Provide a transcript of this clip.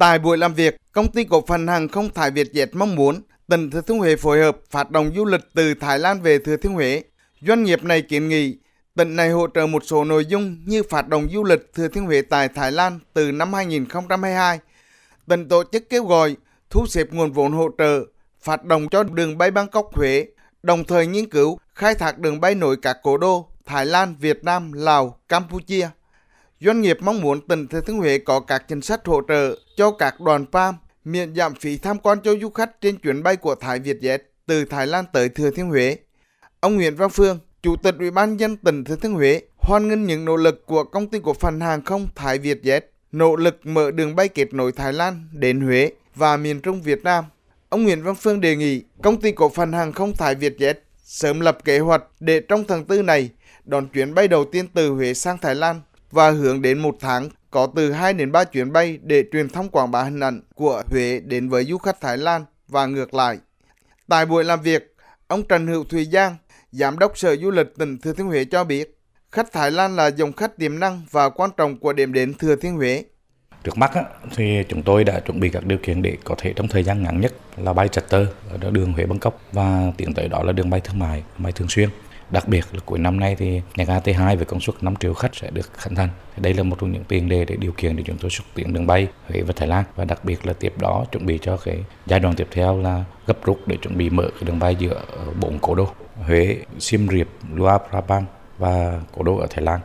Tại buổi làm việc, công ty cổ phần hàng không Thái Việt Jet mong muốn tỉnh Thừa Thiên Huế phối hợp phát động du lịch từ Thái Lan về Thừa Thiên Huế. Doanh nghiệp này kiến nghị tỉnh này hỗ trợ một số nội dung như phát động du lịch Thừa Thiên Huế tại Thái Lan từ năm 2022. Tỉnh tổ chức kêu gọi thu xếp nguồn vốn hỗ trợ, phát động cho đường bay Bangkok Huế, đồng thời nghiên cứu khai thác đường bay nối các cố đô Thái Lan, Việt Nam, Lào, Campuchia. Doanh nghiệp mong muốn tỉnh Thừa Thiên Huế có các chính sách hỗ trợ cho các đoàn PAM miễn giảm phí tham quan cho du khách trên chuyến bay của Thái Vietjet từ Thái Lan tới Thừa Thiên Huế. Ông Nguyễn Văn Phương, Chủ tịch Ủy ban dân tỉnh Thừa Thiên Huế hoan nghênh những nỗ lực của công ty cổ phần hàng không Thái Vietjet, nỗ lực mở đường bay kết nối Thái Lan đến Huế và miền Trung Việt Nam. Ông Nguyễn Văn Phương đề nghị công ty cổ phần hàng không Thái Vietjet sớm lập kế hoạch để trong tháng tư này đón chuyến bay đầu tiên từ Huế sang Thái Lan và hướng đến một tháng có từ 2 đến 3 chuyến bay để truyền thông quảng bá hình ảnh của Huế đến với du khách Thái Lan và ngược lại. Tại buổi làm việc, ông Trần Hữu Thùy Giang, Giám đốc Sở Du lịch tỉnh Thừa Thiên Huế cho biết, khách Thái Lan là dòng khách tiềm năng và quan trọng của điểm đến Thừa Thiên Huế. Trước mắt thì chúng tôi đã chuẩn bị các điều kiện để có thể trong thời gian ngắn nhất là bay charter ở đường Huế Bangkok và tiến tới đó là đường bay thương mại, bay thường xuyên. Đặc biệt là cuối năm nay thì nhà ga T2 với công suất 5 triệu khách sẽ được khánh thành. Đây là một trong những tiền đề để điều kiện để chúng tôi xúc tiến đường bay Huế và Thái Lan và đặc biệt là tiếp đó chuẩn bị cho cái giai đoạn tiếp theo là gấp rút để chuẩn bị mở cái đường bay giữa bốn cố đô Huế, Siem Reap, Luang Prabang và cố đô ở Thái Lan